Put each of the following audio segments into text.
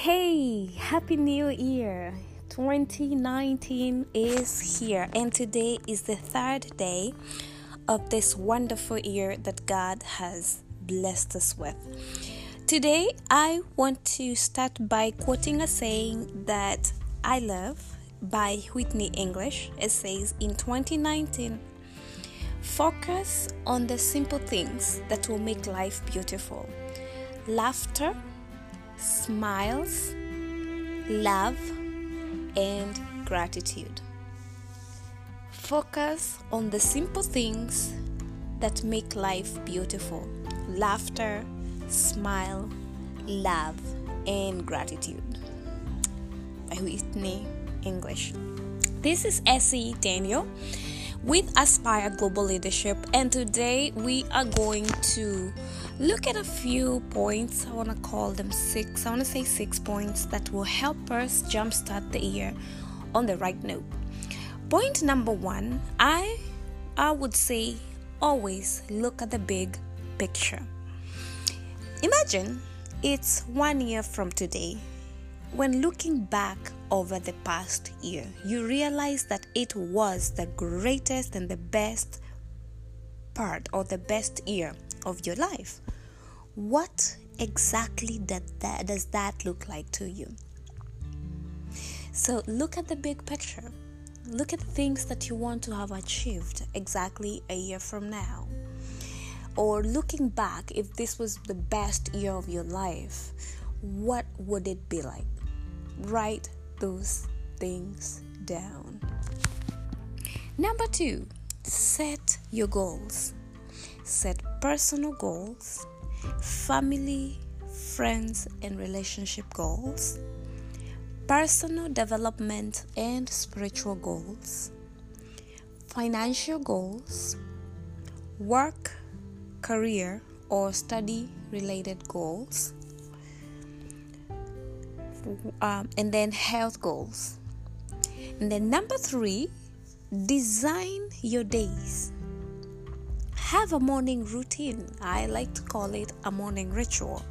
Hey, Happy New Year! 2019 is here, and today is the third day of this wonderful year that God has blessed us with. Today, I want to start by quoting a saying that I love by Whitney English. It says, In 2019, focus on the simple things that will make life beautiful laughter smiles, love, and gratitude. Focus on the simple things that make life beautiful laughter, smile, love, and gratitude. By Whitney English. This is Essie Daniel with Aspire Global Leadership, and today we are going to look at a few points. I want to call them six. I want to say six points that will help us jumpstart the year on the right note. Point number one, I I would say always look at the big picture. Imagine it's one year from today. When looking back over the past year, you realize that it was the greatest and the best part or the best year of your life. What exactly that, that does that look like to you? So look at the big picture. Look at things that you want to have achieved exactly a year from now. Or looking back, if this was the best year of your life, what would it be like? Write those things down. Number two, set your goals. Set personal goals, family, friends, and relationship goals, personal development and spiritual goals, financial goals, work, career, or study related goals, um, and then health goals. And then number three, design your days. Have a morning routine. I like to call it a morning ritual.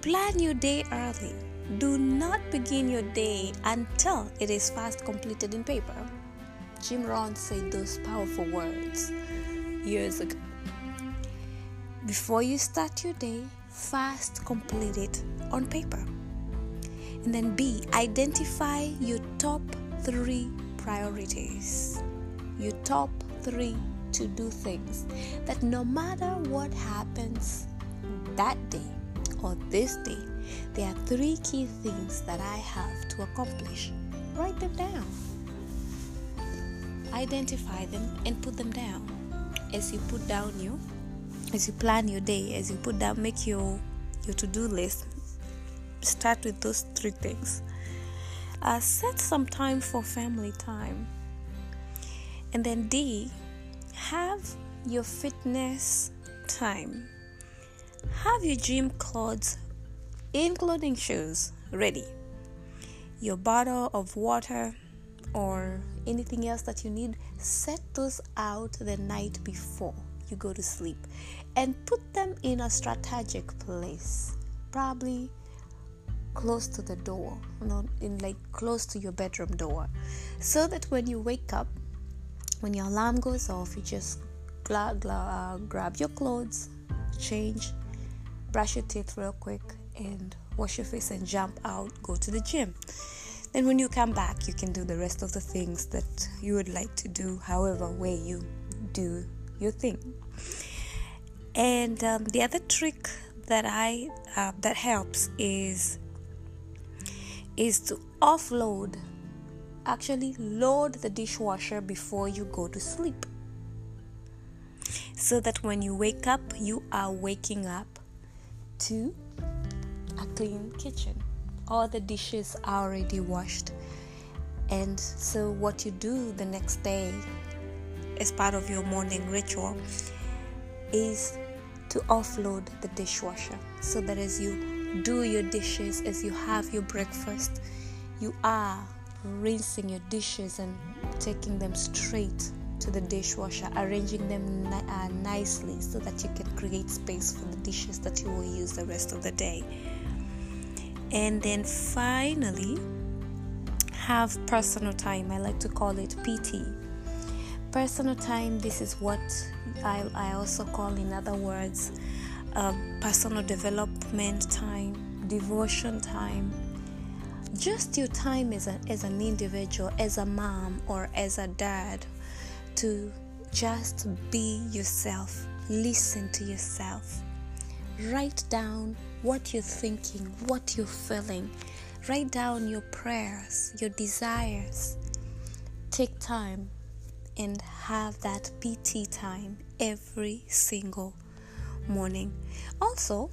Plan your day early. Do not begin your day until it is fast completed in paper. Jim Rohn said those powerful words years ago. Before you start your day, fast complete it on paper. And then B, identify your top three priorities. Your top three to do things that no matter what happens that day or this day, there are three key things that I have to accomplish. Write them down. Identify them and put them down. As you put down your, as you plan your day, as you put down, make your your to-do list. Start with those three things. Uh, set some time for family time. And then D, have your fitness time. Have your gym clothes, including shoes, ready. Your bottle of water or anything else that you need, set those out the night before you go to sleep and put them in a strategic place. Probably close to the door, not in like close to your bedroom door, so that when you wake up, when your alarm goes off, you just gla- gla- uh, grab your clothes, change, brush your teeth real quick, and wash your face and jump out, go to the gym. Then, when you come back, you can do the rest of the things that you would like to do, however way you do your thing. And um, the other trick that I uh, that helps is is to offload. Actually load the dishwasher before you go to sleep. So that when you wake up you are waking up to a clean kitchen. All the dishes are already washed. And so what you do the next day as part of your morning ritual is to offload the dishwasher so that as you do your dishes as you have your breakfast you are rinsing your dishes and taking them straight to the dishwasher, arranging them ni- uh, nicely so that you can create space for the dishes that you will use the rest of the day. And then finally, have personal time. I like to call it PT. Personal time, this is what I, I also call, in other words, uh, personal development time, devotion time, just your time as, a, as an individual, as a mom or as a dad, to just be yourself, listen to yourself, write down what you're thinking, what you're feeling, write down your prayers, your desires. Take time and have that PT time every single morning. Also,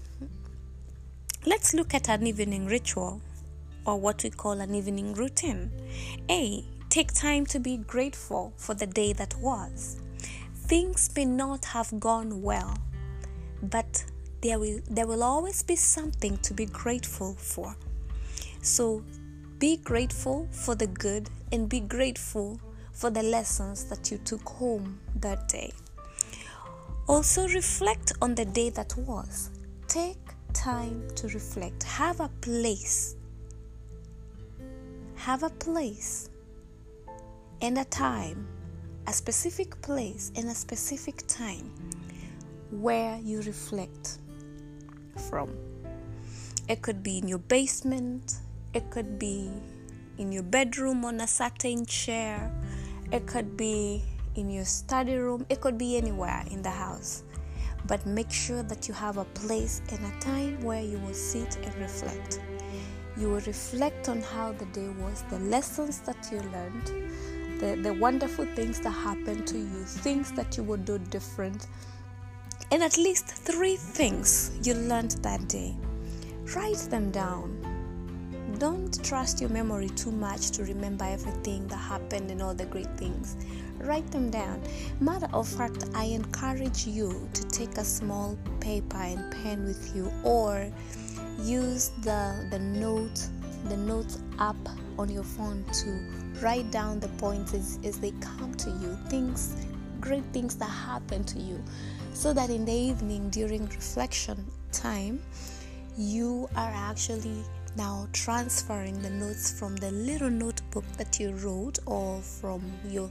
let's look at an evening ritual or what we call an evening routine. A. Take time to be grateful for the day that was. Things may not have gone well, but there will, there will always be something to be grateful for. So be grateful for the good and be grateful for the lessons that you took home that day. Also, reflect on the day that was. Take time to reflect. Have a place have a place and a time, a specific place and a specific time where you reflect from. It could be in your basement, it could be in your bedroom on a certain chair, it could be in your study room, it could be anywhere in the house. But make sure that you have a place and a time where you will sit and reflect. You will reflect on how the day was, the lessons that you learned, the, the wonderful things that happened to you, things that you would do different, and at least three things you learned that day. Write them down. Don't trust your memory too much to remember everything that happened and all the great things. Write them down. Matter of fact, I encourage you to take a small paper and pen with you or use the the note the notes app on your phone to write down the points as, as they come to you things great things that happen to you so that in the evening during reflection time you are actually now transferring the notes from the little notebook that you wrote or from your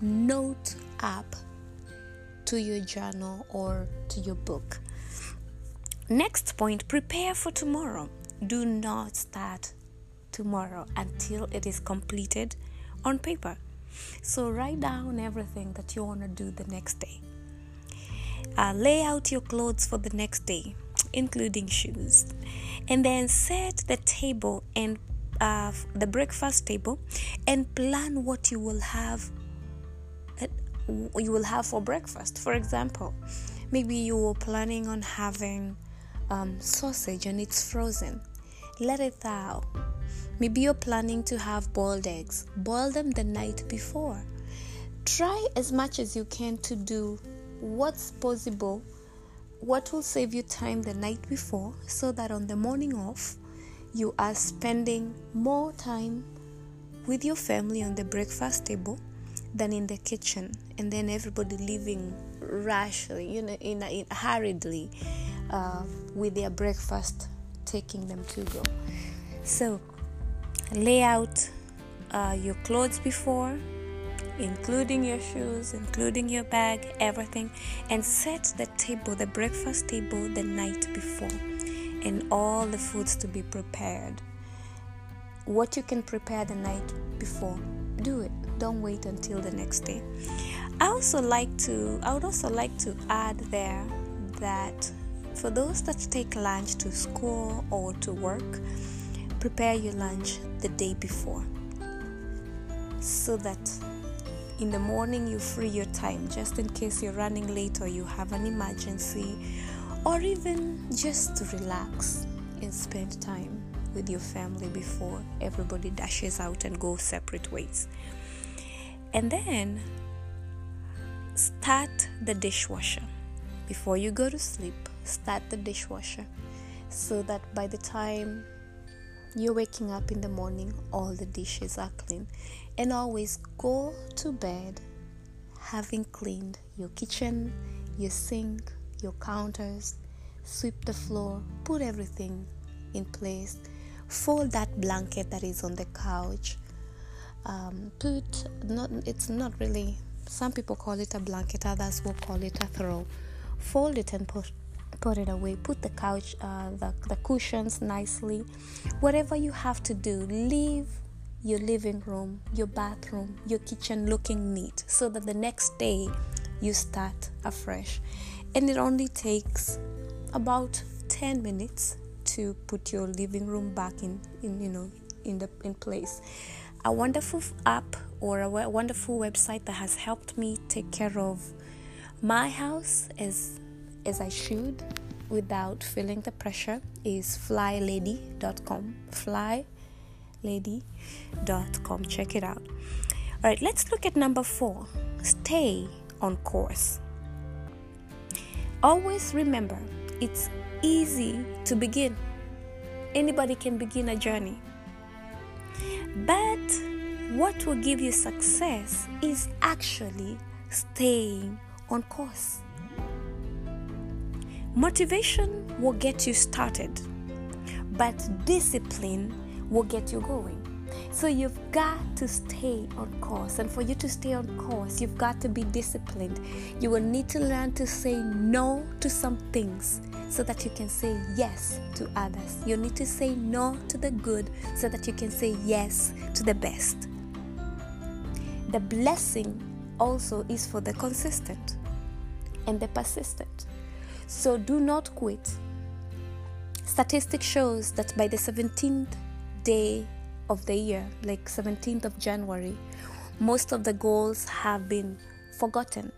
note app to your journal or to your book Next point prepare for tomorrow. Do not start tomorrow until it is completed on paper. So, write down everything that you want to do the next day. Uh, lay out your clothes for the next day, including shoes. And then set the table and uh, the breakfast table and plan what you will have you will have for breakfast. For example, maybe you were planning on having um, sausage and it's frozen. Let it thaw. Maybe you're planning to have boiled eggs. Boil them the night before. Try as much as you can to do what's possible, what will save you time the night before, so that on the morning off, you are spending more time with your family on the breakfast table than in the kitchen, and then everybody leaving rashly, you know, in, in hurriedly uh, with their breakfast, taking them to go. So, lay out uh, your clothes before, including your shoes, including your bag, everything, and set the table, the breakfast table, the night before, and all the foods to be prepared. What you can prepare the night before, do it. Don't wait until the next day. I also like to. I would also like to add there that for those that take lunch to school or to work, prepare your lunch the day before so that in the morning you free your time just in case you're running late or you have an emergency or even just to relax and spend time with your family before everybody dashes out and goes separate ways. And then start the dishwasher before you go to sleep start the dishwasher so that by the time you're waking up in the morning, all the dishes are clean. And always go to bed having cleaned your kitchen, your sink, your counters, sweep the floor, put everything in place fold that blanket that is on the couch. Um, put not it's not really some people call it a blanket, others will call it a throw. Fold it and put put it away. Put the couch, uh, the, the cushions nicely. Whatever you have to do, leave your living room, your bathroom, your kitchen looking neat so that the next day you start afresh. And it only takes about 10 minutes to put your living room back in, in you know in the in place. A wonderful app or a wonderful website that has helped me take care of my house as as I should without feeling the pressure is flylady.com flylady.com check it out. All right let's look at number 4 stay on course. Always remember it's easy to begin anybody can begin a journey but what will give you success is actually staying on course. Motivation will get you started, but discipline will get you going. So you've got to stay on course. And for you to stay on course, you've got to be disciplined. You will need to learn to say no to some things so that you can say yes to others. You need to say no to the good so that you can say yes to the best. The blessing also is for the consistent and the persistent. So do not quit. Statistics shows that by the 17th day of the year, like 17th of January, most of the goals have been forgotten.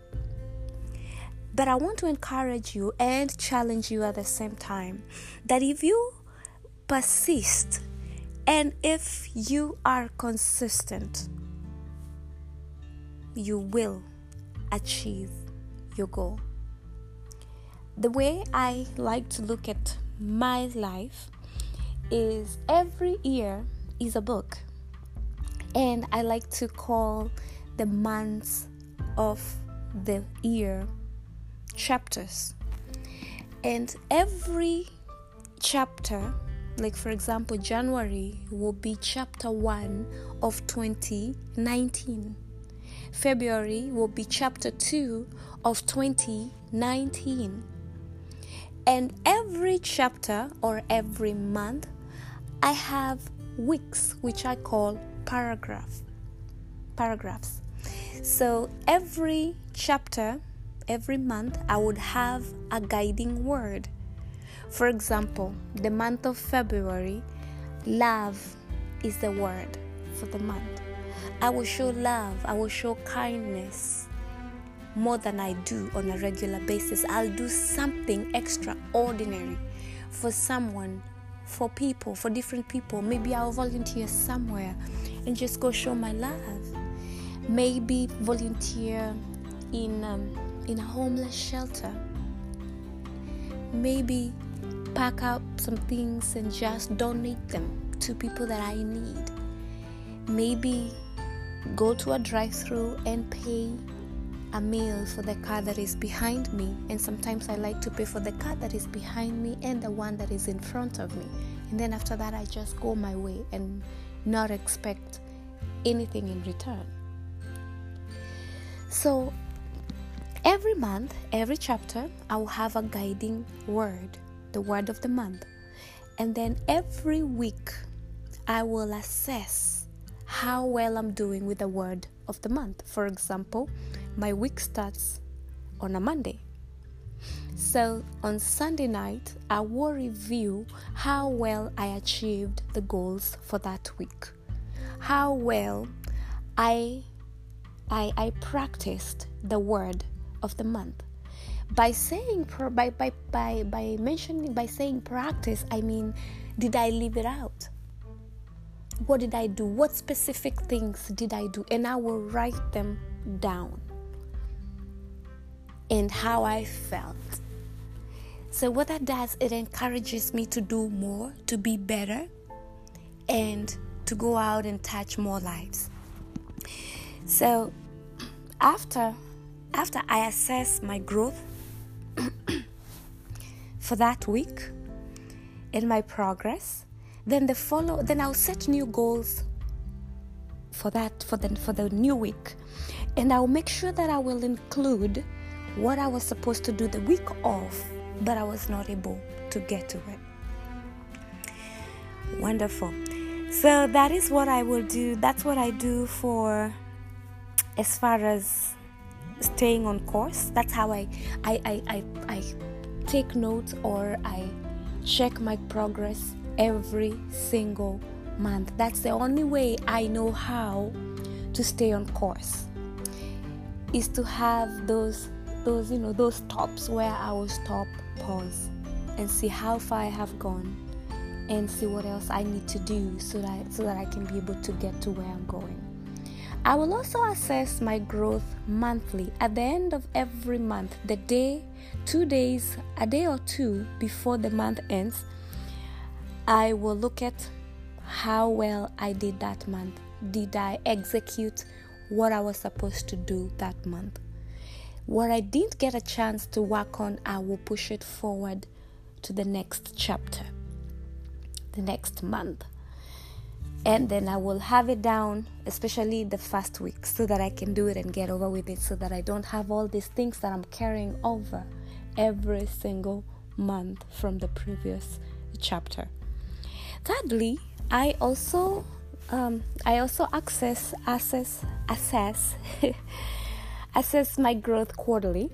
But I want to encourage you and challenge you at the same time that if you persist and if you are consistent, you will achieve your goal. The way I like to look at my life is every year is a book. And I like to call the months of the year chapters. And every chapter, like for example, January will be chapter 1 of 2019. February will be chapter 2 of 2019. And every chapter or every month, I have weeks, which I call paragraph paragraphs. So every chapter, every month, I would have a guiding word. For example, the month of February, love is the word for the month. I will show love, I will show kindness more than I do on a regular basis. I'll do something extraordinary for someone for people, for different people. Maybe I'll volunteer somewhere and just go show my love. Maybe volunteer in um, in a homeless shelter. Maybe pack up some things and just donate them to people that I need. Maybe go to a drive-through and pay a meal for the car that is behind me, and sometimes I like to pay for the car that is behind me and the one that is in front of me. And then after that, I just go my way and not expect anything in return. So, every month, every chapter, I will have a guiding word, the word of the month. And then every week, I will assess how well I'm doing with the word of the month. For example, my week starts on a Monday. So on Sunday night, I will review how well I achieved the goals for that week, how well I, I, I practiced the word of the month. By saying by, by by by mentioning by saying practice, I mean did I leave it out? What did I do? What specific things did I do? And I will write them down and how I felt. So, what that does, it encourages me to do more, to be better, and to go out and touch more lives. So, after after I assess my growth for that week and my progress, then the follow then I'll set new goals for that for the for the new week and I'll make sure that I will include what I was supposed to do the week off but I was not able to get to it. Wonderful. So that is what I will do. That's what I do for as far as staying on course. That's how I I, I, I, I take notes or I check my progress every single month. That's the only way I know how to stay on course. Is to have those those you know those stops where I will stop, pause, and see how far I have gone and see what else I need to do so that so that I can be able to get to where I'm going. I will also assess my growth monthly at the end of every month, the day, two days, a day or two before the month ends. I will look at how well I did that month. Did I execute what I was supposed to do that month? What I didn't get a chance to work on, I will push it forward to the next chapter, the next month. And then I will have it down, especially the first week, so that I can do it and get over with it, so that I don't have all these things that I'm carrying over every single month from the previous chapter. Thirdly, I also um, I also access assess assess assess my growth quarterly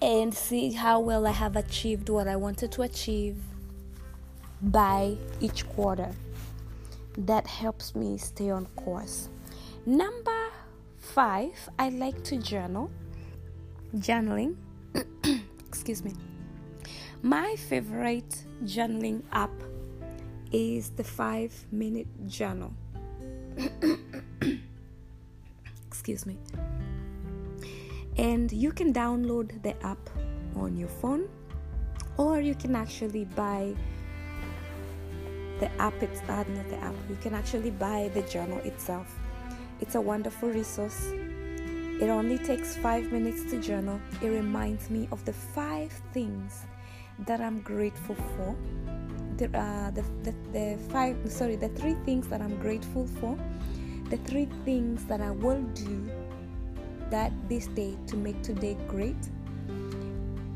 and see how well I have achieved what I wanted to achieve by each quarter. That helps me stay on course. Number five, I like to journal. Journaling, excuse me. My favorite journaling app is the five minute journal. excuse me. And you can download the app on your phone, or you can actually buy the app. It's uh, not the app. You can actually buy the journal itself. It's a wonderful resource. It only takes five minutes to journal. It reminds me of the five things that I'm grateful for. The, uh, the, the, the five, sorry, the three things that I'm grateful for. The three things that I will do that this day to make today great.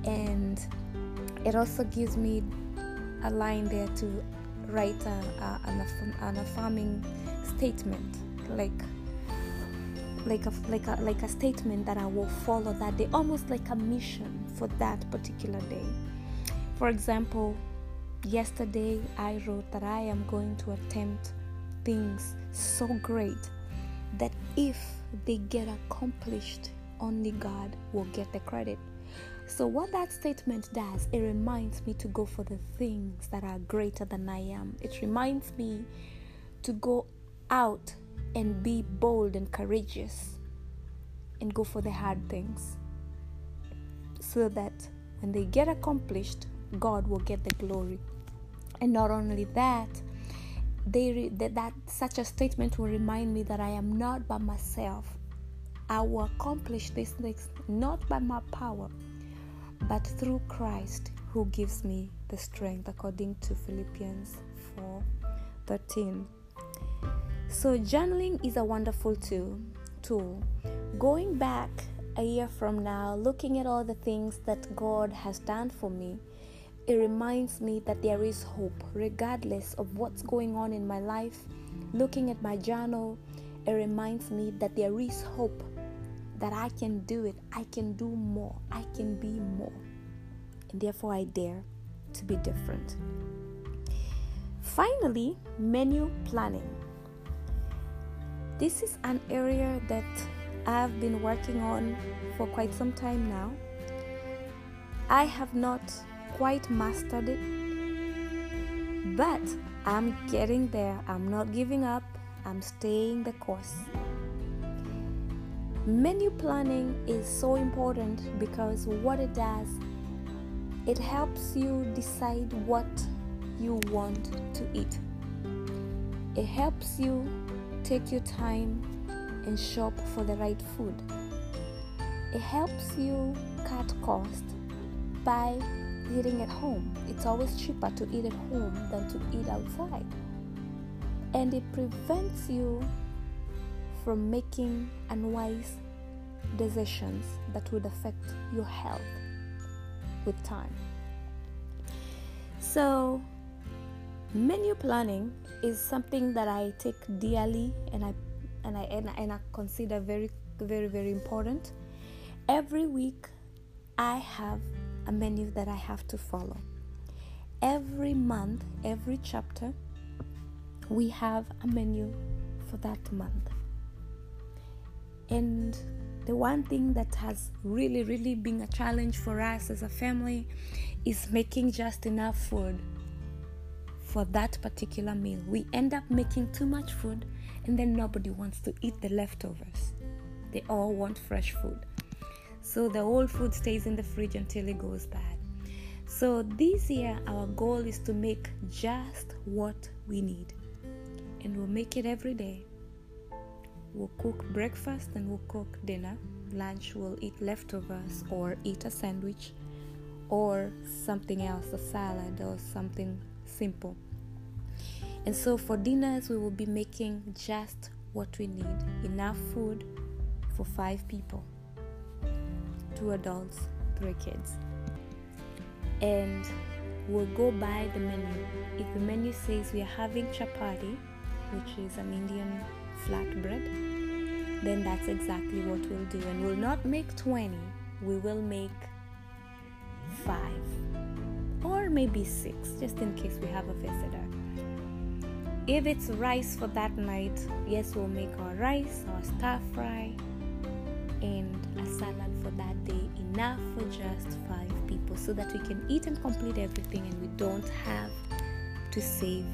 And it also gives me a line there to write a, a, an, an affirming statement, like like a like a like a statement that I will follow that day, almost like a mission for that particular day. For example, yesterday I wrote that I am going to attempt things so great that if they get accomplished, only God will get the credit. So, what that statement does, it reminds me to go for the things that are greater than I am. It reminds me to go out and be bold and courageous and go for the hard things so that when they get accomplished, God will get the glory. And not only that, they re- that, that such a statement will remind me that I am not by myself. I will accomplish these things not by my power, but through Christ who gives me the strength, according to Philippians 4 13. So, journaling is a wonderful tool. tool. Going back a year from now, looking at all the things that God has done for me, it reminds me that there is hope regardless of what's going on in my life. Looking at my journal, it reminds me that there is hope that I can do it, I can do more, I can be more. And therefore, I dare to be different. Finally, menu planning. This is an area that I've been working on for quite some time now. I have not quite mastered it, but I'm getting there. I'm not giving up, I'm staying the course. Menu planning is so important because what it does, it helps you decide what you want to eat. It helps you take your time and shop for the right food. It helps you cut cost, buy eating at home. It's always cheaper to eat at home than to eat outside. And it prevents you from making unwise decisions that would affect your health with time. So, menu planning is something that I take dearly and I and I and I, and I consider very very very important. Every week I have a menu that I have to follow. Every month, every chapter, we have a menu for that month. And the one thing that has really, really been a challenge for us as a family is making just enough food for that particular meal. We end up making too much food and then nobody wants to eat the leftovers. They all want fresh food. So the old food stays in the fridge until it goes bad. So this year, our goal is to make just what we need. And we'll make it every day. We'll cook breakfast and we'll cook dinner. Lunch, we'll eat leftovers or eat a sandwich or something else, a salad or something simple. And so for dinners, we will be making just what we need enough food for five people two adults, three kids. And we'll go by the menu. If the menu says we are having chapati, which is an Indian flatbread, then that's exactly what we'll do. And we'll not make 20, we will make five or maybe six, just in case we have a visitor. If it's rice for that night, yes, we'll make our rice, our stir fry, and a salad for that day, enough for just five people, so that we can eat and complete everything and we don't have to save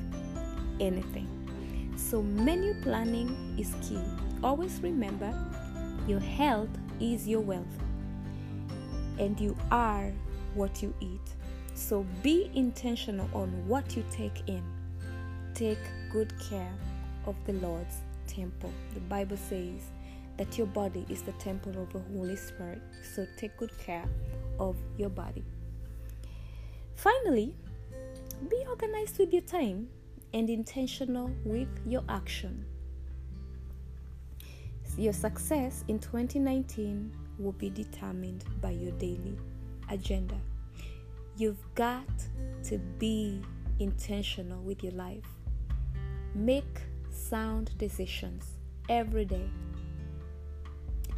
anything. So, menu planning is key. Always remember your health is your wealth, and you are what you eat. So, be intentional on what you take in. Take good care of the Lord's temple. The Bible says, that your body is the temple of the Holy Spirit. So take good care of your body. Finally, be organized with your time and intentional with your action. Your success in 2019 will be determined by your daily agenda. You've got to be intentional with your life. Make sound decisions every day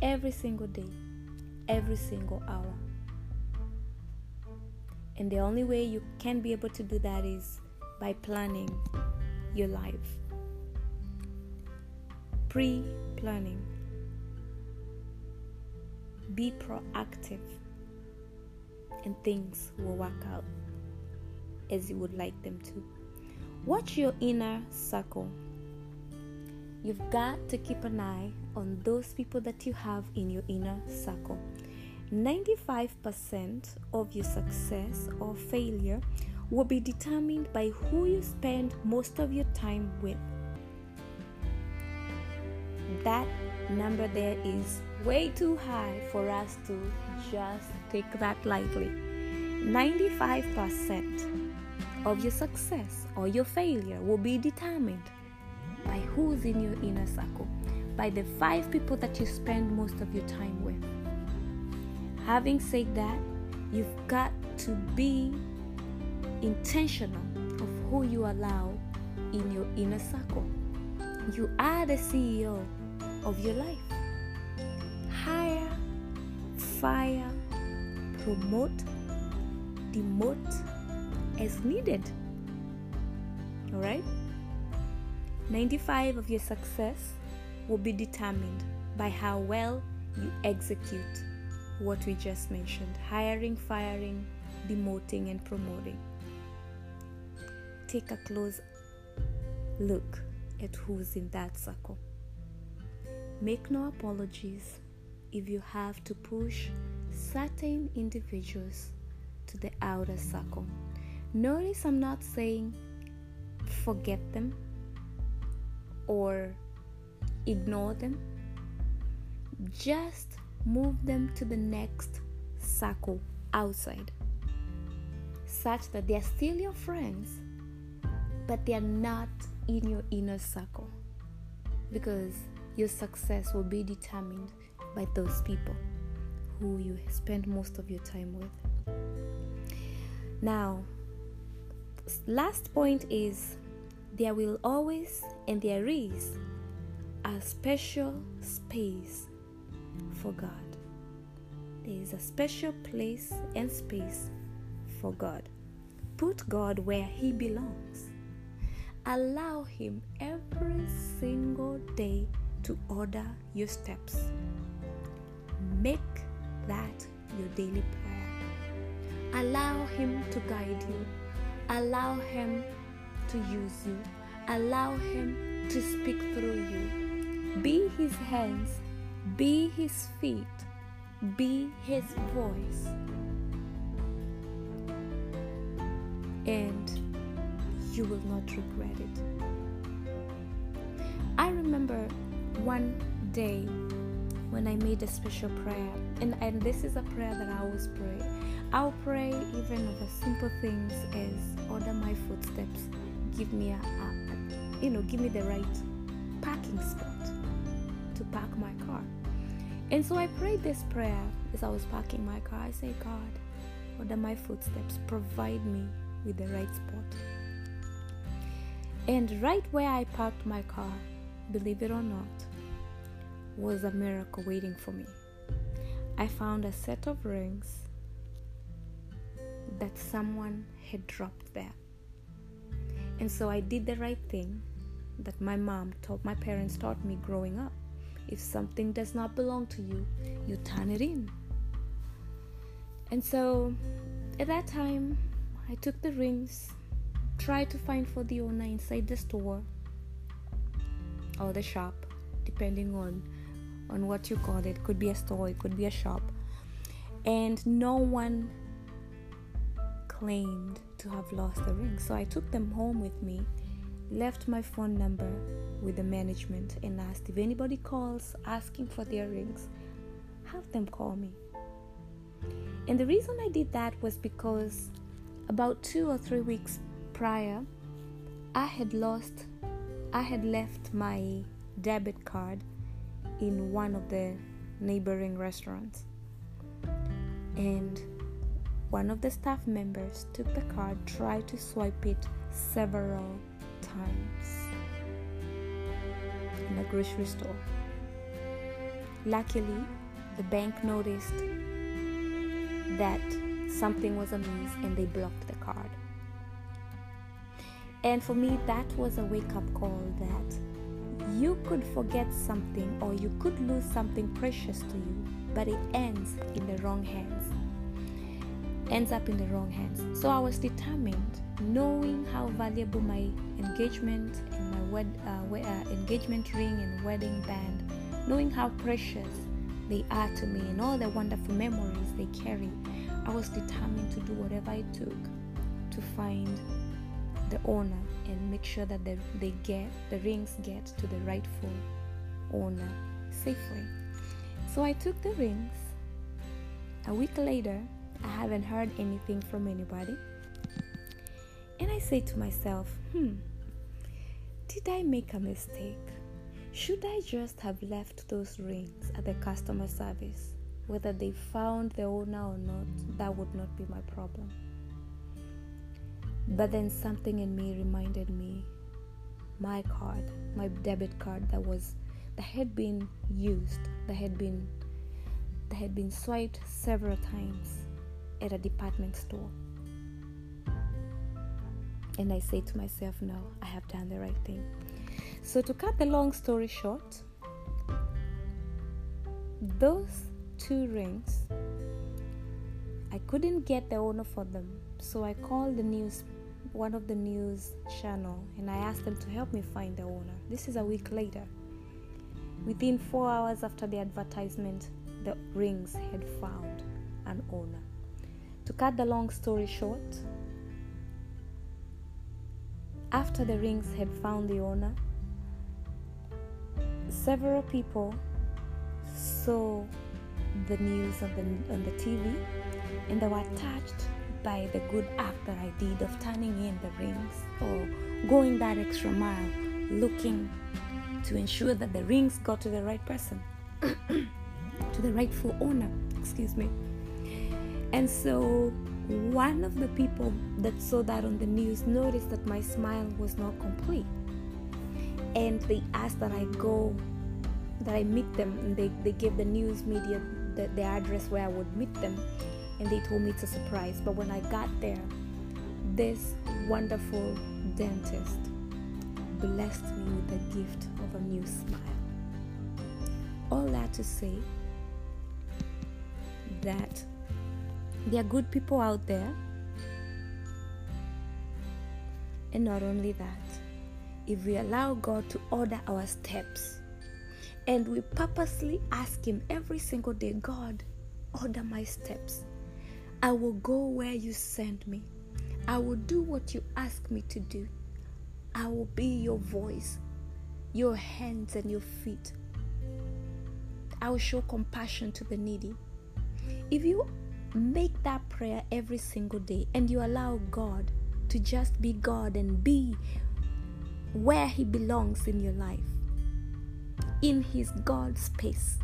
every single day, every single hour. And the only way you can be able to do that is by planning your life. Pre planning. Be proactive, and things will work out as you would like them to. Watch your inner circle You've got to keep an eye on those people that you have in your inner circle. 95% of your success or failure will be determined by who you spend most of your time with. That number there is way too high for us to just take that lightly. 95% of your success or your failure will be determined by who's in your inner circle, by the five people that you spend most of your time with. Having said that, you've got to be intentional of who you allow in your inner circle. You are the CEO of your life. Hire, fire, promote, demote as needed. All right? 95 of your success will be determined by how well you execute what we just mentioned hiring, firing, demoting, and promoting. Take a close look at who's in that circle. Make no apologies if you have to push certain individuals to the outer circle. Notice I'm not saying forget them or ignore them. Just move them to the next circle outside. such that they are still your friends, but they are not in your inner circle because your success will be determined by those people who you spend most of your time with. Now, last point is there will always and there is a special space for God. There is a special place and space for God. Put God where He belongs. Allow Him every single day to order your steps. Make that your daily prayer. Allow Him to guide you. Allow Him to use you. Allow Him to speak through you. Be His hands, be His feet, be His voice. And you will not regret it. I remember one day when I made a special prayer, and, and this is a prayer that I always pray. I'll pray even over simple things as order my footsteps, give me a, a, a you know, give me the right parking spot park my car. And so I prayed this prayer as I was parking my car. I say, God, order my footsteps, provide me with the right spot. And right where I parked my car, believe it or not, was a miracle waiting for me. I found a set of rings that someone had dropped there. And so I did the right thing that my mom taught my parents taught me growing up. If something does not belong to you, you turn it in. And so at that time, I took the rings, tried to find for the owner inside the store or the shop, depending on on what you call it. Could be a store, it could be a shop. And no one claimed to have lost the rings. So I took them home with me, left my phone number with the management, and asked if anybody calls asking for their rings, have them call me. And the reason I did that was because about two or three weeks prior, I had lost, I had left my debit card in one of the neighboring restaurants. And one of the staff members took the card, tried to swipe it several times in a grocery store. Luckily, the bank noticed that something was amiss and they blocked the card. And for me, that was a wake up call that you could forget something or you could lose something precious to you, but it ends in the wrong hands. Ends up in the wrong hands. So I was determined, knowing how valuable my engagement and my wed, uh, uh, engagement ring and wedding band, knowing how precious they are to me and all the wonderful memories they carry, I was determined to do whatever it took to find the owner and make sure that they, they get the rings get to the rightful owner safely. So I took the rings. A week later, I haven't heard anything from anybody. And I say to myself, hmm, did I make a mistake? Should I just have left those rings at the customer service? Whether they found the owner or not, that would not be my problem. But then something in me reminded me my card, my debit card that was that had been used, that had been that had been swiped several times at a department store. And I say to myself, no, I have done the right thing. So to cut the long story short, those two rings I couldn't get the owner for them, so I called the news one of the news channel and I asked them to help me find the owner. This is a week later. Within four hours after the advertisement, the rings had found an owner. To cut the long story short, after the rings had found the owner, several people saw the news on the, on the TV and they were touched by the good act that I did of turning in the rings or going that extra mile looking to ensure that the rings got to the right person, to the rightful owner, excuse me. And so one of the people that saw that on the news noticed that my smile was not complete. And they asked that I go, that I meet them, and they, they gave the news media the, the address where I would meet them. And they told me it's a surprise. But when I got there, this wonderful dentist blessed me with the gift of a new smile. All that to say that there are good people out there. And not only that, if we allow God to order our steps and we purposely ask Him every single day, God, order my steps. I will go where you send me. I will do what you ask me to do. I will be your voice, your hands, and your feet. I will show compassion to the needy. If you make that prayer every single day and you allow God to just be God and be where He belongs in your life, in His God space,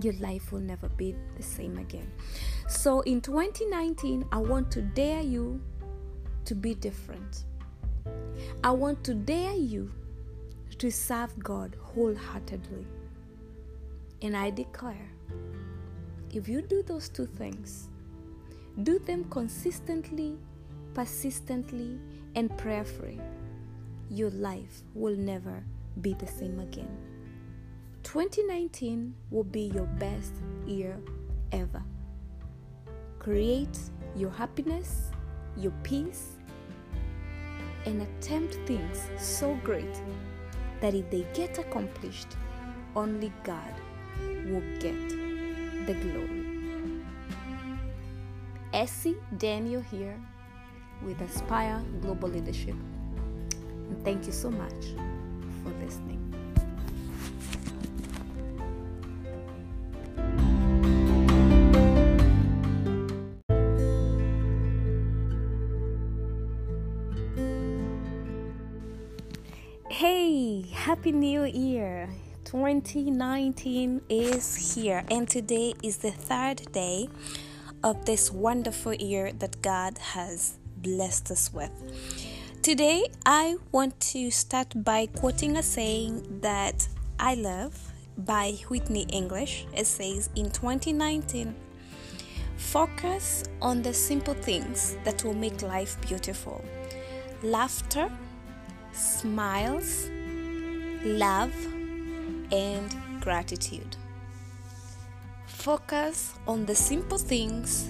your life will never be the same again. So in 2019, I want to dare you to be different. I want to dare you to serve God wholeheartedly. And I declare if you do those two things, do them consistently, persistently, and prayerfully, your life will never be the same again. 2019 will be your best year ever. Create your happiness, your peace, and attempt things so great that if they get accomplished, only God will get the glory. Essie Daniel here with Aspire Global Leadership. And thank you so much for listening. Hey, Happy New Year! 2019 is here, and today is the third day of this wonderful year that God has blessed us with. Today, I want to start by quoting a saying that I love by Whitney English. It says, In 2019, focus on the simple things that will make life beautiful laughter, smiles, love, and gratitude. Focus on the simple things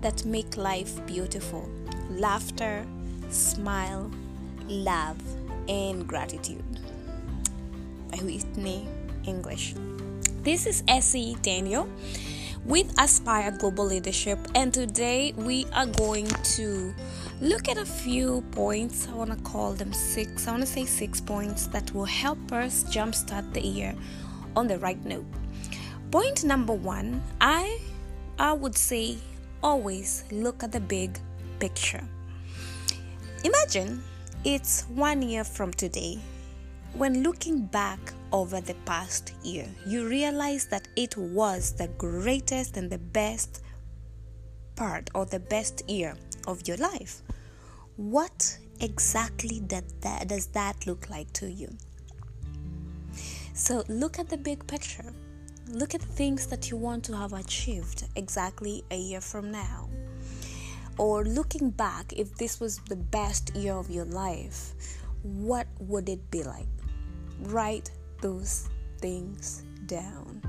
that make life beautiful laughter, smile, love, and gratitude. By Whitney English. This is Essie Daniel with Aspire Global Leadership, and today we are going to look at a few points. I want to call them six. I want to say six points that will help us jumpstart the year on the right note. Point number one, I I would say always look at the big picture. Imagine it's one year from today. When looking back over the past year, you realize that it was the greatest and the best part or the best year of your life. What exactly that, that does that look like to you? So look at the big picture. Look at things that you want to have achieved exactly a year from now. Or looking back, if this was the best year of your life, what would it be like? Write those things down.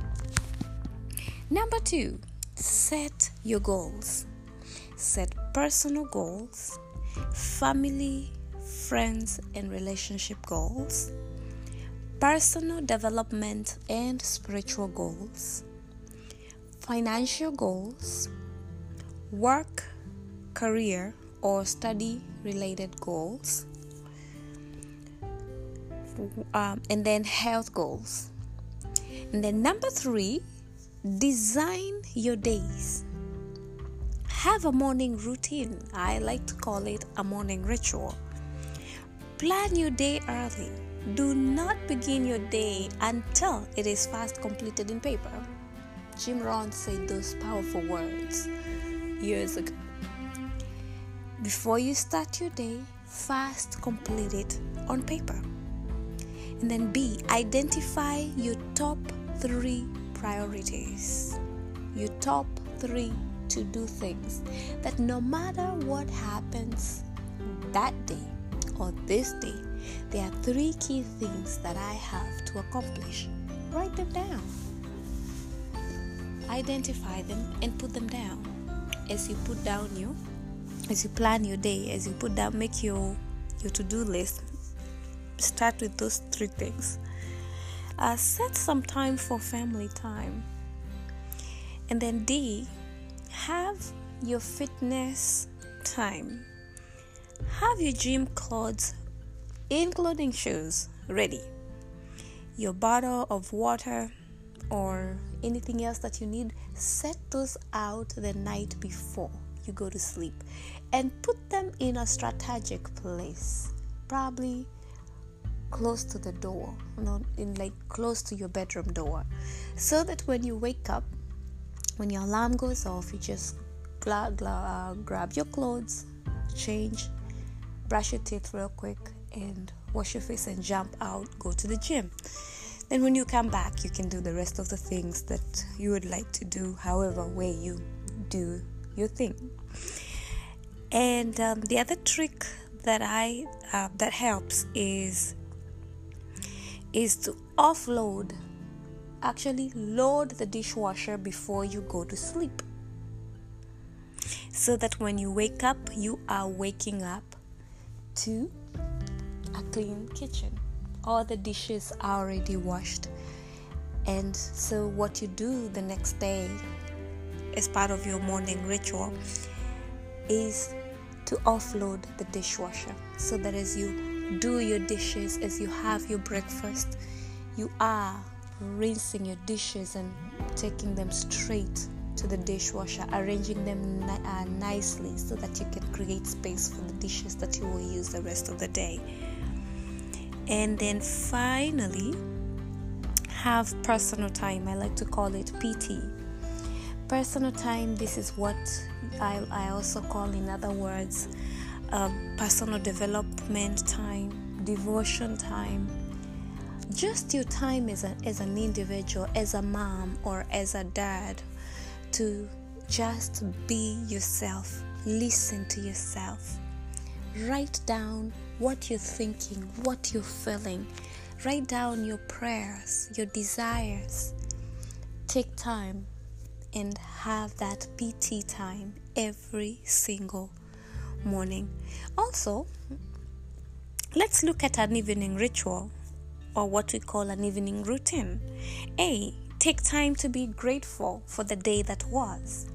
Number two, set your goals. Set personal goals, family, friends, and relationship goals, personal development and spiritual goals, financial goals, work, career, or study related goals, um, and then health goals. And then number three, design your days. Have a morning routine. I like to call it a morning ritual. Plan your day early. Do not begin your day until it is fast completed in paper. Jim Rohn said those powerful words years ago. Before you start your day, fast complete it on paper. And then B, identify your top three priorities. Your top three to do things that no matter what happens that day or this day, there are three key things that I have to accomplish. Write them down. Identify them and put them down. As you put down your as you plan your day, as you put down make your your to-do list, start with those three things. Uh, set some time for family time. And then D, have your fitness time. Have your gym clothes, including shoes, ready. Your bottle of water or anything else that you need, set those out the night before you go to sleep and put them in a strategic place. Probably close to the door, not in like close to your bedroom door, so that when you wake up, when your alarm goes off, you just gla- gla- uh, grab your clothes, change, brush your teeth real quick, and wash your face and jump out, go to the gym. Then, when you come back, you can do the rest of the things that you would like to do, however way you do your thing. And um, the other trick that I uh, that helps is is to offload actually load the dishwasher before you go to sleep. So that when you wake up you are waking up to a clean kitchen. All the dishes are already washed. And so what you do the next day as part of your morning ritual is to offload the dishwasher. So that as you do your dishes, as you have your breakfast, you are rinsing your dishes and taking them straight to the dishwasher, arranging them ni- uh, nicely so that you can create space for the dishes that you will use the rest of the day. And then finally, have personal time. I like to call it PT. Personal time, this is what I, I also call, in other words, uh, personal development time, devotion time, just your time as, a, as an individual, as a mom or as a dad, to just be yourself, listen to yourself, write down what you're thinking, what you're feeling, write down your prayers, your desires. Take time and have that PT time every single morning. Also, let's look at an evening ritual or what we call an evening routine. A. Take time to be grateful for the day that was.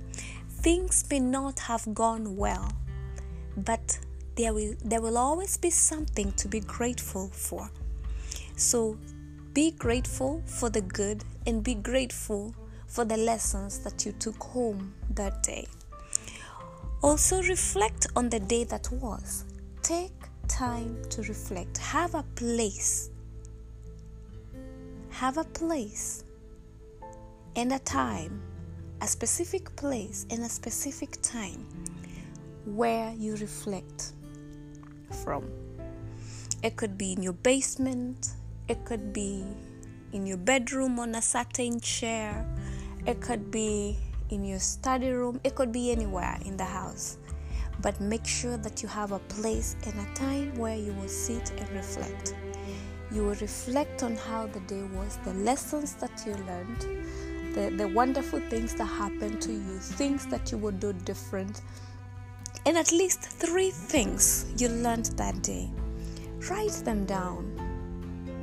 Things may not have gone well, but there will there will always be something to be grateful for. So be grateful for the good and be grateful for the lessons that you took home that day. Also, reflect on the day that was. Take time to reflect. Have a place. Have a place and a time, a specific place and a specific time where you reflect from. It could be in your basement, it could be in your bedroom on a certain chair, it could be in your study room, it could be anywhere in the house. But make sure that you have a place and a time where you will sit and reflect. You will reflect on how the day was, the lessons that you learned, the, the wonderful things that happened to you, things that you would do different, and at least three things you learned that day. Write them down.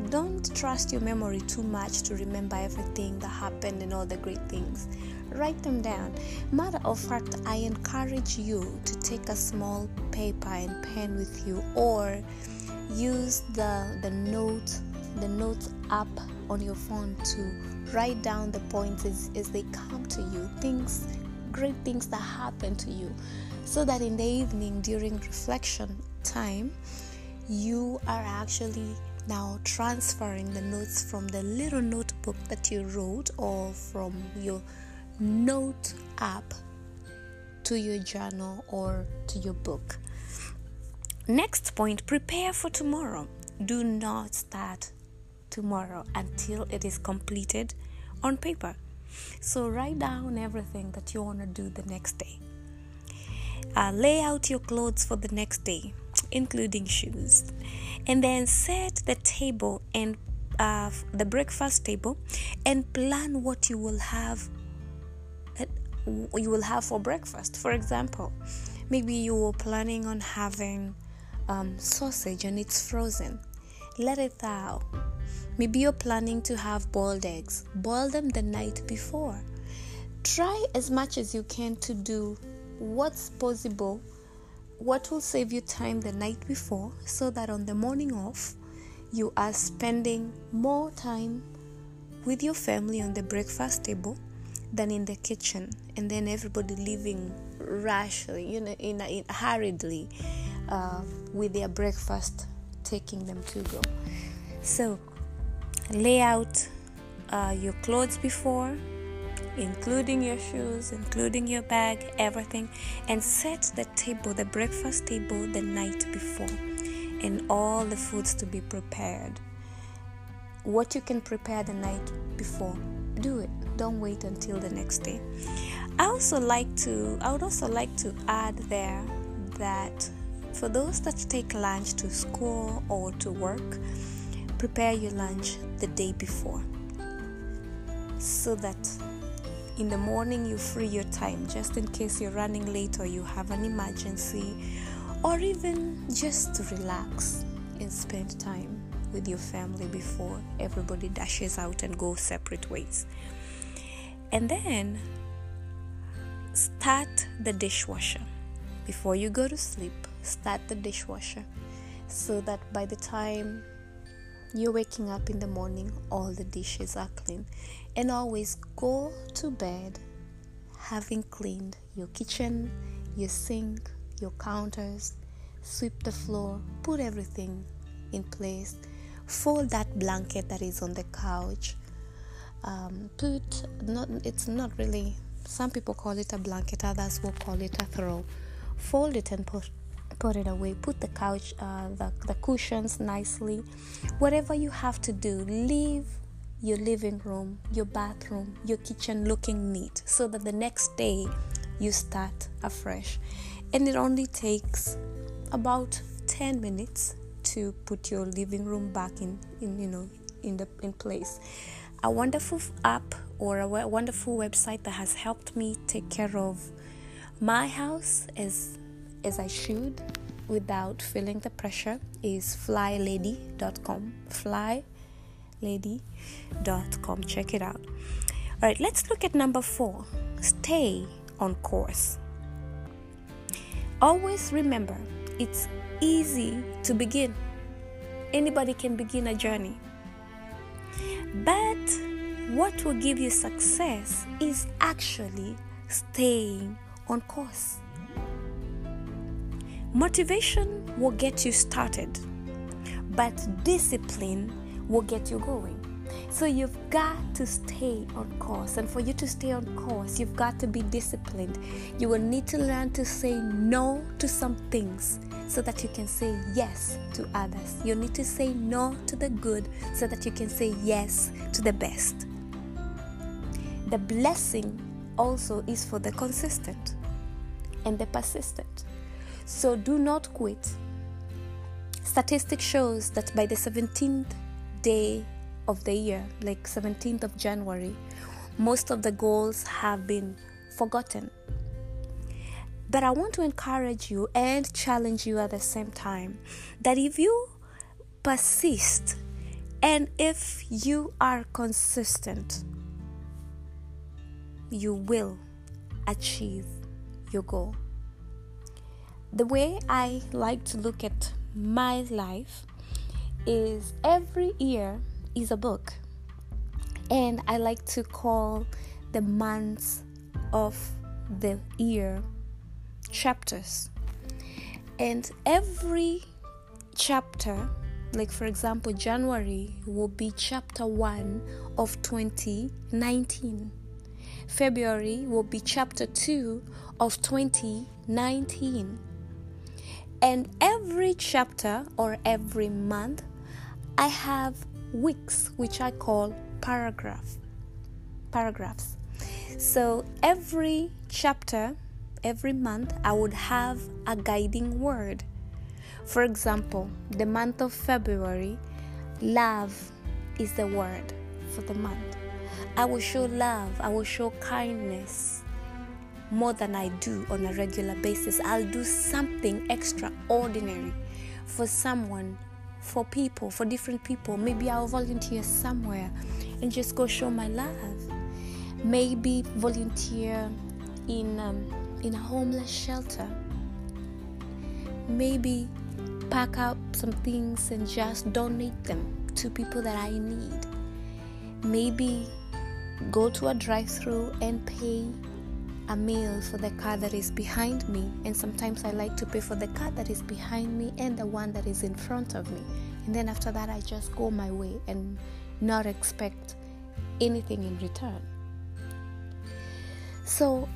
Don't trust your memory too much to remember everything that happened and all the great things. Write them down. Matter of fact, I encourage you to take a small paper and pen with you or use the the note the notes app on your phone to write down the points as, as they come to you things great things that happen to you so that in the evening during reflection time you are actually now transferring the notes from the little notebook that you wrote or from your note app to your journal or to your book. Next point prepare for tomorrow. Do not start tomorrow until it is completed on paper. So, write down everything that you want to do the next day. Uh, lay out your clothes for the next day, including shoes and then set the table and uh, the breakfast table and plan what you will have you will have for breakfast for example maybe you were planning on having um, sausage and it's frozen. Let it thaw. Maybe you're planning to have boiled eggs. Boil them the night before. Try as much as you can to do what's possible what will save you time the night before so that on the morning off you are spending more time with your family on the breakfast table than in the kitchen and then everybody living rashly you know in, in hurriedly uh, with their breakfast taking them to go so lay out uh, your clothes before including your shoes, including your bag, everything, and set the table, the breakfast table, the night before, and all the foods to be prepared. What you can prepare the night before, do it. Don't wait until the next day. I also like to, I would also like to add there that for those that take lunch to school or to work, prepare your lunch the day before so that in the morning you free your time just in case you're running late or you have an emergency or even just to relax and spend time with your family before everybody dashes out and go separate ways. And then start the dishwasher. Before you go to sleep, start the dishwasher so that by the time you're waking up in the morning, all the dishes are clean. And always go to bed having cleaned your kitchen, your sink, your counters, sweep the floor, put everything in place, fold that blanket that is on the couch. Um, put not it's not really some people call it a blanket others will call it a throw fold it and put put it away put the couch uh, the, the cushions nicely. Whatever you have to do leave your living room your bathroom your kitchen looking neat so that the next day you start afresh. And it only takes about 10 minutes to put your living room back in, in you know in the in place. A wonderful app or a wonderful website that has helped me take care of my house is as I should without feeling the pressure is flylady.com. Flylady.com. Check it out. All right, let's look at number four stay on course. Always remember it's easy to begin, anybody can begin a journey. But what will give you success is actually staying on course. Motivation will get you started, but discipline will get you going. So you've got to stay on course. And for you to stay on course, you've got to be disciplined. You will need to learn to say no to some things so that you can say yes to others. You need to say no to the good so that you can say yes to the best. The blessing also is for the consistent and the persistent. So do not quit. Statistics shows that by the 17th day of the year, like 17th of January, most of the goals have been forgotten. But I want to encourage you and challenge you at the same time that if you persist and if you are consistent, you will achieve your goal the way I like to look at my life is every year is a book. And I like to call the months of the year chapters. And every chapter, like for example, January will be chapter 1 of 2019. February will be chapter 2 of 2019. And every chapter or every month, I have weeks which I call paragraph paragraphs. So every chapter, every month, I would have a guiding word. For example, the month of February, love is the word for the month. I will show love, I will show kindness more than I do on a regular basis. I'll do something extraordinary for someone, for people, for different people. Maybe I'll volunteer somewhere and just go show my love. Maybe volunteer in um, in a homeless shelter. Maybe pack up some things and just donate them to people that I need. Maybe go to a drive-through and pay a meal for the car that is behind me and sometimes i like to pay for the car that is behind me and the one that is in front of me. And then after that i just go my way and not expect anything in return. So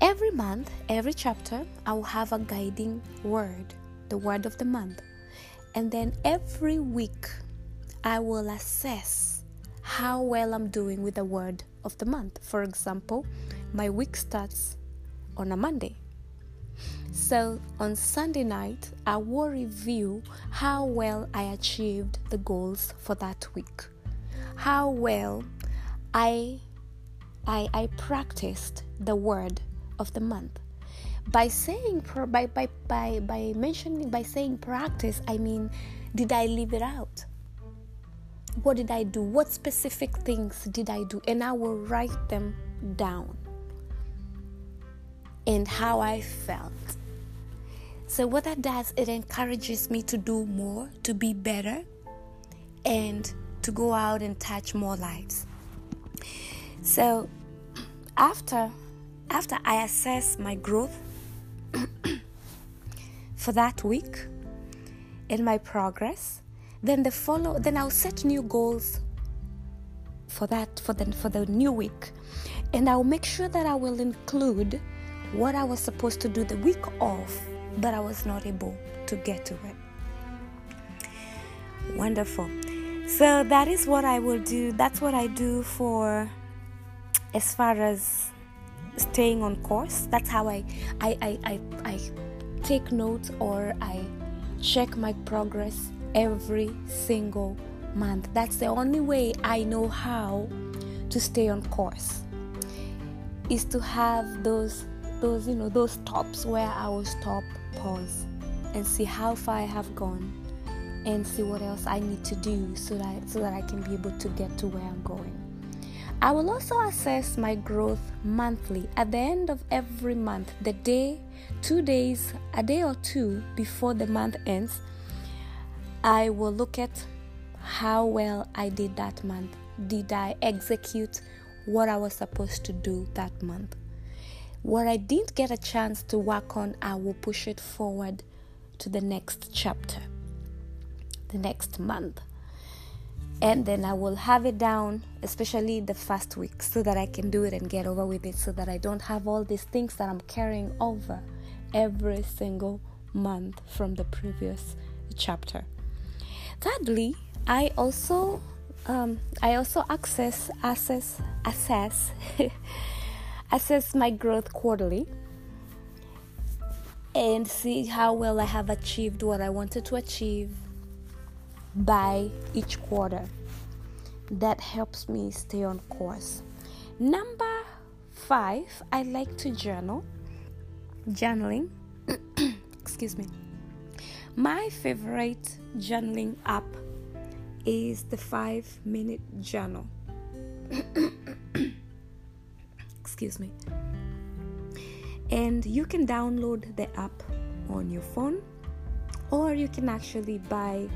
every month every chapter i will have a guiding word the word of the month. And then every week i will assess how well i'm doing with the word of the month. For example my week starts on a Monday. So on Sunday night, I will review how well I achieved the goals for that week, how well I, I, I practiced the word of the month. By saying by, by, by, by mentioning by saying practice, I mean did I leave it out? What did I do? What specific things did I do? And I will write them down and how I felt. So, what that does, it encourages me to do more, to be better, and to go out and touch more lives. So, after after I assess my growth for that week and my progress, then the follow then I'll set new goals for that for the for the new week. And I'll make sure that I will include what I was supposed to do the week off, but I was not able to get to it. Wonderful. So that is what I will do. That's what I do for as far as staying on course. That's how I I, I, I, I take notes or I check my progress every single month. That's the only way I know how to stay on course is to have those those you know those stops where I will stop, pause, and see how far I have gone, and see what else I need to do so that so that I can be able to get to where I'm going. I will also assess my growth monthly at the end of every month, the day, two days, a day or two before the month ends. I will look at how well I did that month. Did I execute what I was supposed to do that month? What I didn't get a chance to work on, I will push it forward to the next chapter, the next month. And then I will have it down, especially the first week, so that I can do it and get over with it, so that I don't have all these things that I'm carrying over every single month from the previous chapter. Thirdly, I also um, I also access assess assess assess my growth quarterly and see how well I have achieved what I wanted to achieve by each quarter. That helps me stay on course. Number five, I like to journal. Journaling. Excuse me. My favorite journaling app is the five minute journal. excuse me and you can download the app on your phone or you can actually buy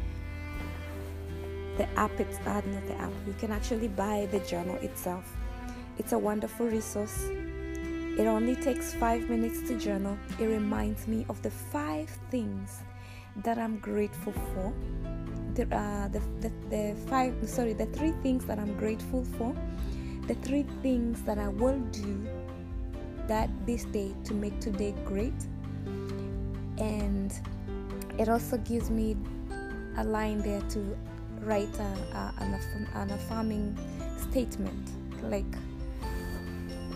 the app it's uh, not the app you can actually buy the journal itself it's a wonderful resource It only takes five minutes to journal. It reminds me of the five things that I'm grateful for. The, uh, the, the, the five, sorry, the three things that I'm grateful for. The three things that I will do that this day to make today great. And it also gives me a line there to write a, a, an, an affirming statement like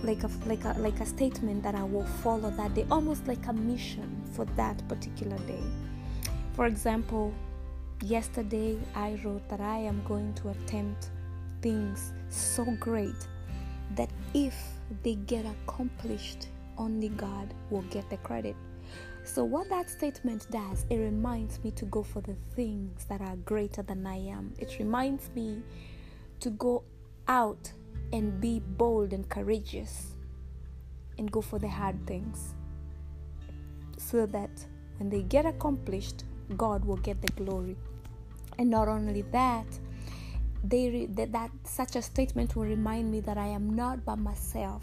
like a like a like a statement that I will follow that day almost like a mission for that particular day for example yesterday I wrote that I am going to attempt things so great that if they get accomplished only God will get the credit so, what that statement does, it reminds me to go for the things that are greater than I am. It reminds me to go out and be bold and courageous and go for the hard things so that when they get accomplished, God will get the glory. And not only that, they re- that, that such a statement will remind me that I am not by myself.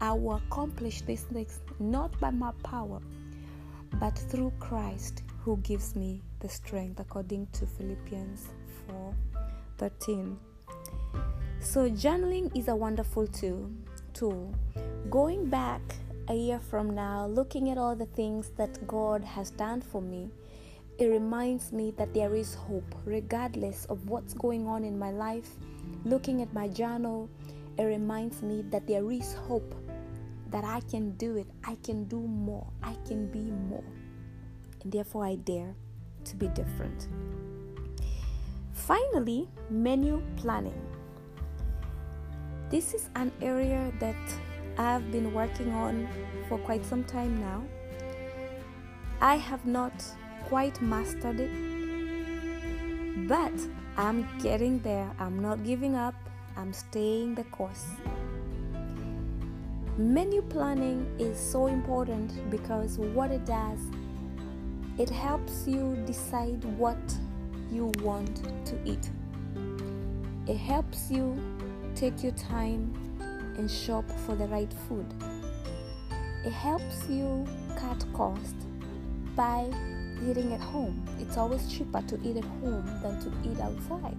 I will accomplish these things not by my power, but through Christ who gives me the strength, according to Philippians 4 13. So, journaling is a wonderful tool. tool. Going back a year from now, looking at all the things that God has done for me, it reminds me that there is hope, regardless of what's going on in my life. Looking at my journal, it reminds me that there is hope that I can do it, I can do more, I can be more. And therefore, I dare to be different. Finally, menu planning. This is an area that I've been working on for quite some time now. I have not quite mastered it, but I'm getting there. I'm not giving up, I'm staying the course. Menu planning is so important because what it does, it helps you decide what you want to eat. It helps you take your time and shop for the right food. It helps you cut cost by eating at home. It's always cheaper to eat at home than to eat outside.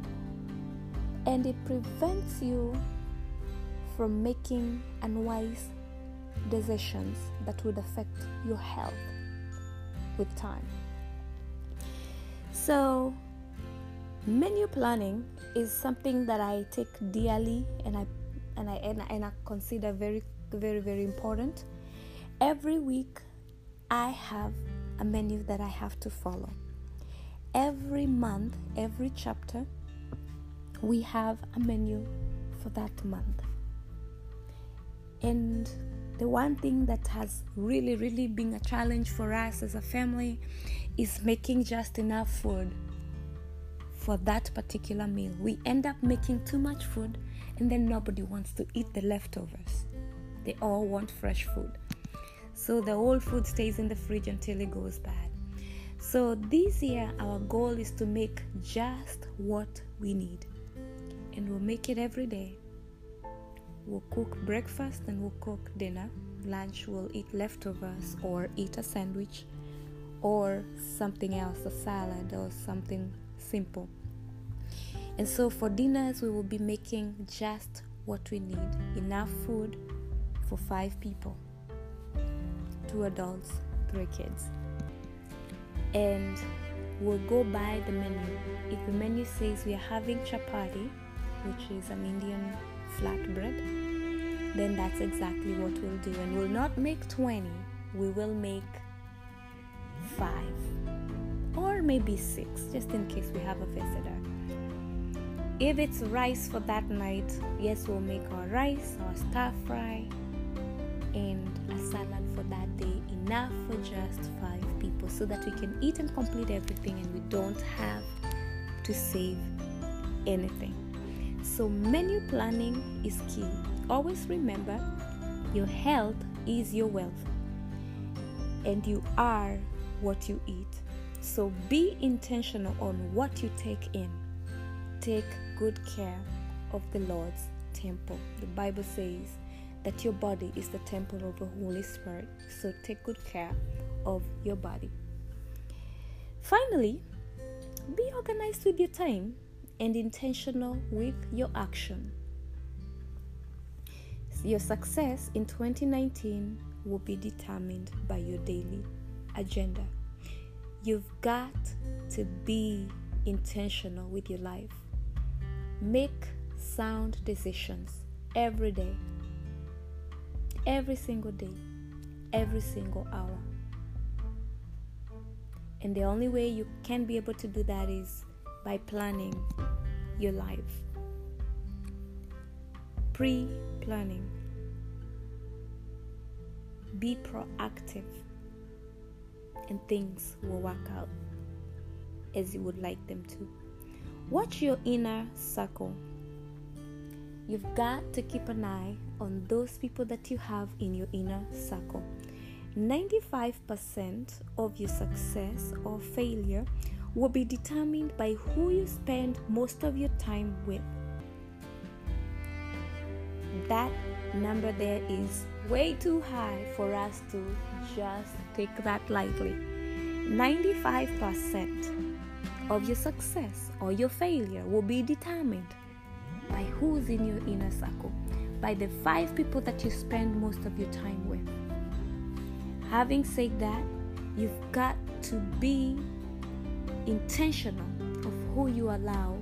And it prevents you from making unwise decisions that would affect your health with time. So, menu planning is something that I take dearly and I and I and I, and I consider very very very important. Every week I have a menu that I have to follow. Every month, every chapter, we have a menu for that month. And the one thing that has really, really been a challenge for us as a family is making just enough food for that particular meal. We end up making too much food and then nobody wants to eat the leftovers. They all want fresh food. So the old food stays in the fridge until it goes bad. So this year, our goal is to make just what we need. And we'll make it every day We'll cook breakfast and we'll cook dinner. Lunch, we'll eat leftovers or eat a sandwich or something else, a salad or something simple. And so for dinners, we will be making just what we need enough food for five people two adults, three kids. And we'll go by the menu. If the menu says we are having chapati, which is an Indian flatbread, then that's exactly what we'll do. And we'll not make 20, we will make 5 or maybe 6, just in case we have a visitor. If it's rice for that night, yes, we'll make our rice, our stir fry, and a salad for that day, enough for just five people, so that we can eat and complete everything and we don't have to save anything. So, menu planning is key. Always remember your health is your wealth, and you are what you eat. So, be intentional on what you take in. Take good care of the Lord's temple. The Bible says that your body is the temple of the Holy Spirit. So take good care of your body. Finally, be organized with your time and intentional with your action. Your success in 2019 will be determined by your daily agenda. You've got to be intentional with your life. Make sound decisions every day, every single day, every single hour. And the only way you can be able to do that is by planning your life. Pre planning. Be proactive, and things will work out as you would like them to. Watch your inner circle. You've got to keep an eye on those people that you have in your inner circle. 95% of your success or failure will be determined by who you spend most of your time with. That number there is way too high for us to just take that lightly. 95% of your success or your failure will be determined by who's in your inner circle, by the five people that you spend most of your time with. Having said that, you've got to be intentional of who you allow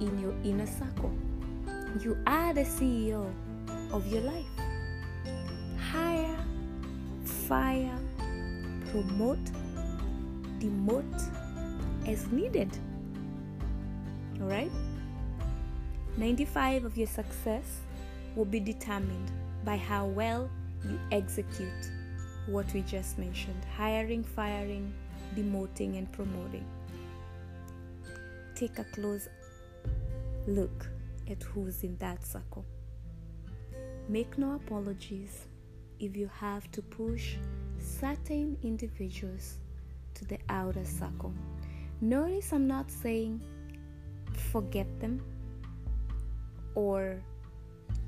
in your inner circle. You are the CEO of your life. Hire, fire, promote, demote as needed. All right? 95 of your success will be determined by how well you execute what we just mentioned hiring, firing, demoting, and promoting. Take a close look at who's in that circle. Make no apologies if you have to push certain individuals to the outer circle. Notice I'm not saying forget them or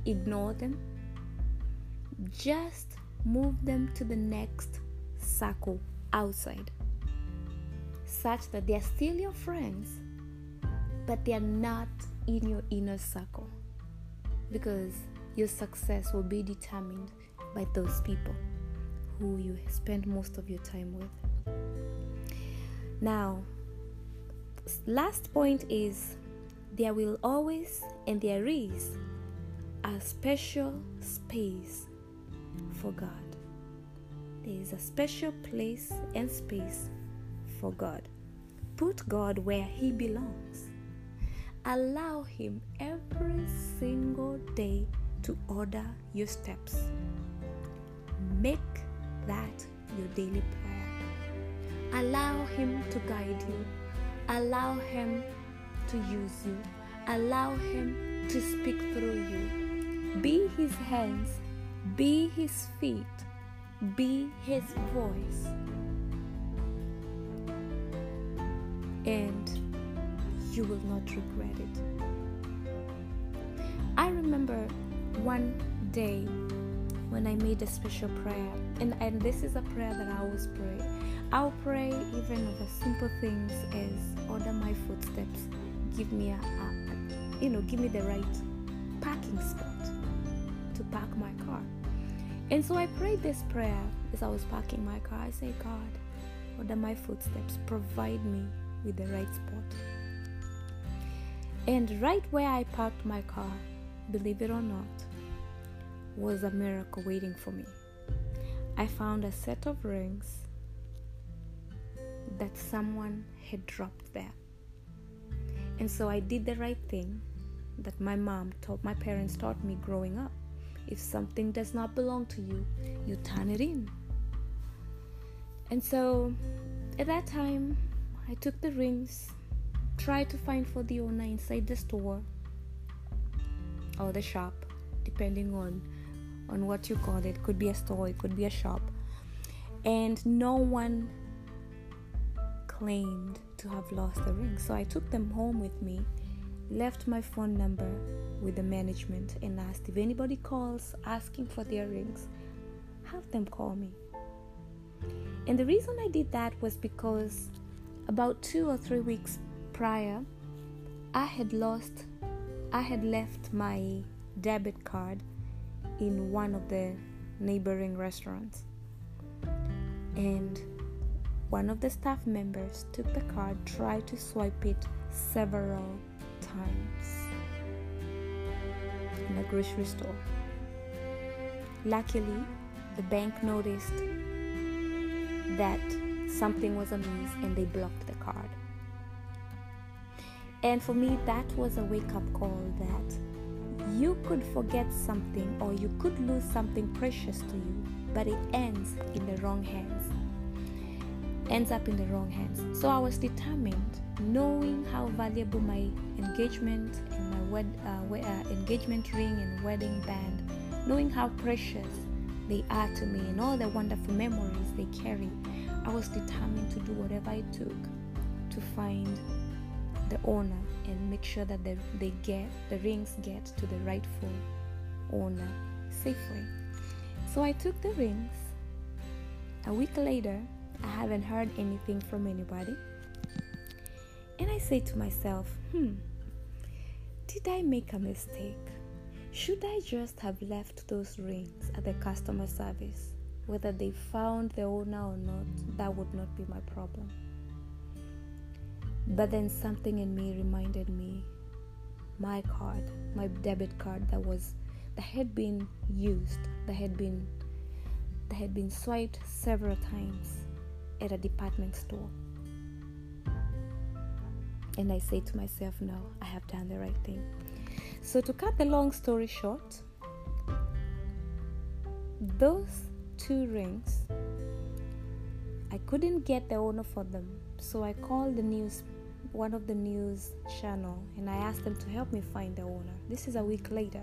ignore them. Just move them to the next circle outside, such that they're still your friends, but they're not in your inner circle because your success will be determined by those people who you spend most of your time with. Now, last point is there will always and there is a special space for God. There is a special place and space for God. Put God where He belongs. Allow Him every single day to order your steps. Make that your daily prayer. Allow Him to guide you Allow Him to use you. Allow Him to speak through you. Be His hands, be His feet, be His voice. And you will not regret it. I remember one day when I made a special prayer, and, and this is a prayer that I always pray. I'll pray even over simple things as order my footsteps, give me a, a, you know, give me the right parking spot park my car. And so I prayed this prayer as I was parking my car. I say, God, order my footsteps, provide me with the right spot. And right where I parked my car, believe it or not, was a miracle waiting for me. I found a set of rings that someone had dropped there. And so I did the right thing that my mom taught my parents taught me growing up. If something does not belong to you, you turn it in. And so at that time, I took the rings, tried to find for the owner inside the store or the shop, depending on on what you call it. Could be a store, it could be a shop. And no one claimed to have lost the ring. So I took them home with me left my phone number with the management and asked if anybody calls asking for their rings, have them call me. And the reason I did that was because about two or three weeks prior, I had lost, I had left my debit card in one of the neighboring restaurants. And one of the staff members took the card, tried to swipe it several times in a grocery store. Luckily, the bank noticed that something was amiss and they blocked the card. And for me, that was a wake up call that you could forget something or you could lose something precious to you, but it ends in the wrong hands. Ends up in the wrong hands. So I was determined, knowing how valuable my engagement and my wed- uh, uh, engagement ring and wedding band, knowing how precious they are to me and all the wonderful memories they carry, I was determined to do whatever it took to find the owner and make sure that they, they get the rings get to the rightful owner safely. So I took the rings. A week later, I haven't heard anything from anybody. And I say to myself, hmm, did I make a mistake? Should I just have left those rings at the customer service? Whether they found the owner or not, that would not be my problem. But then something in me reminded me my card, my debit card that was that had been used, that had been that had been swiped several times at a department store. And I say to myself, no, I have done the right thing. So, to cut the long story short, those two rings, I couldn't get the owner for them. So, I called the news, one of the news channel, and I asked them to help me find the owner. This is a week later.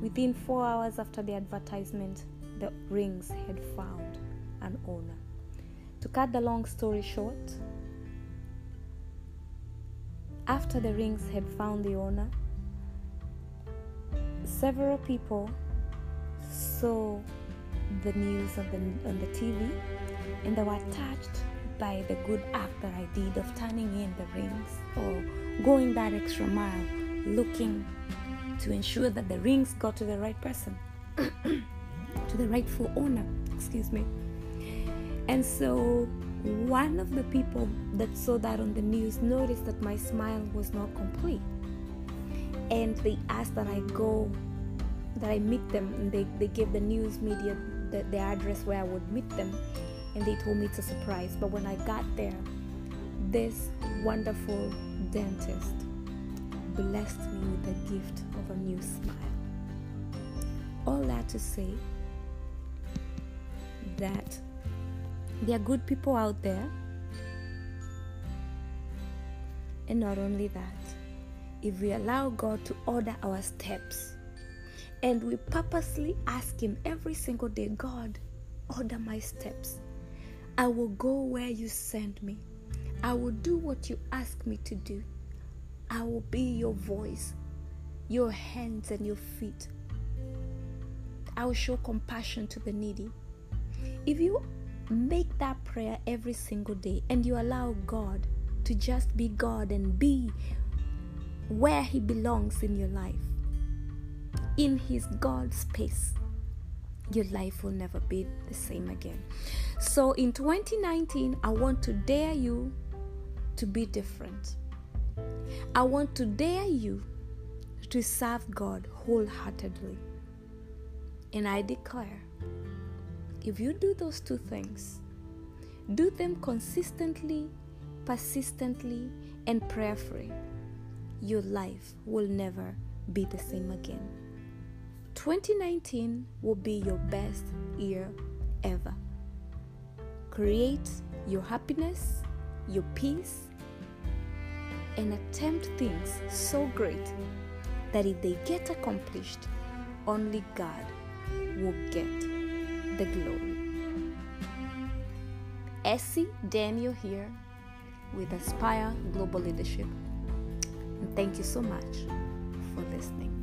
Within four hours after the advertisement, the rings had found an owner. To cut the long story short, after the rings had found the owner, several people saw the news on the, on the TV and they were touched by the good act that I did of turning in the rings or going that extra mile looking to ensure that the rings got to the right person, to the rightful owner, excuse me. And so one of the people that saw that on the news noticed that my smile was not complete and they asked that I go, that I meet them, and they, they gave the news media the, the address where I would meet them, and they told me it's a surprise. But when I got there, this wonderful dentist blessed me with the gift of a new smile. All that to say that there are good people out there, and not only that, if we allow God to order our steps and we purposely ask Him every single day, God, order my steps. I will go where you send me. I will do what you ask me to do. I will be your voice, your hands, and your feet. I will show compassion to the needy. If you make that prayer every single day and you allow God to just be God and be where He belongs in your life, in His God space, your life will never be the same again. So in 2019, I want to dare you to be different. I want to dare you to serve God wholeheartedly. And I declare if you do those two things, do them consistently, persistently, and prayerfully your life will never be the same again. 2019 will be your best year ever. Create your happiness, your peace, and attempt things so great that if they get accomplished, only God will get the glory. Essie Daniel here with Aspire Global Leadership And thank you so much for listening.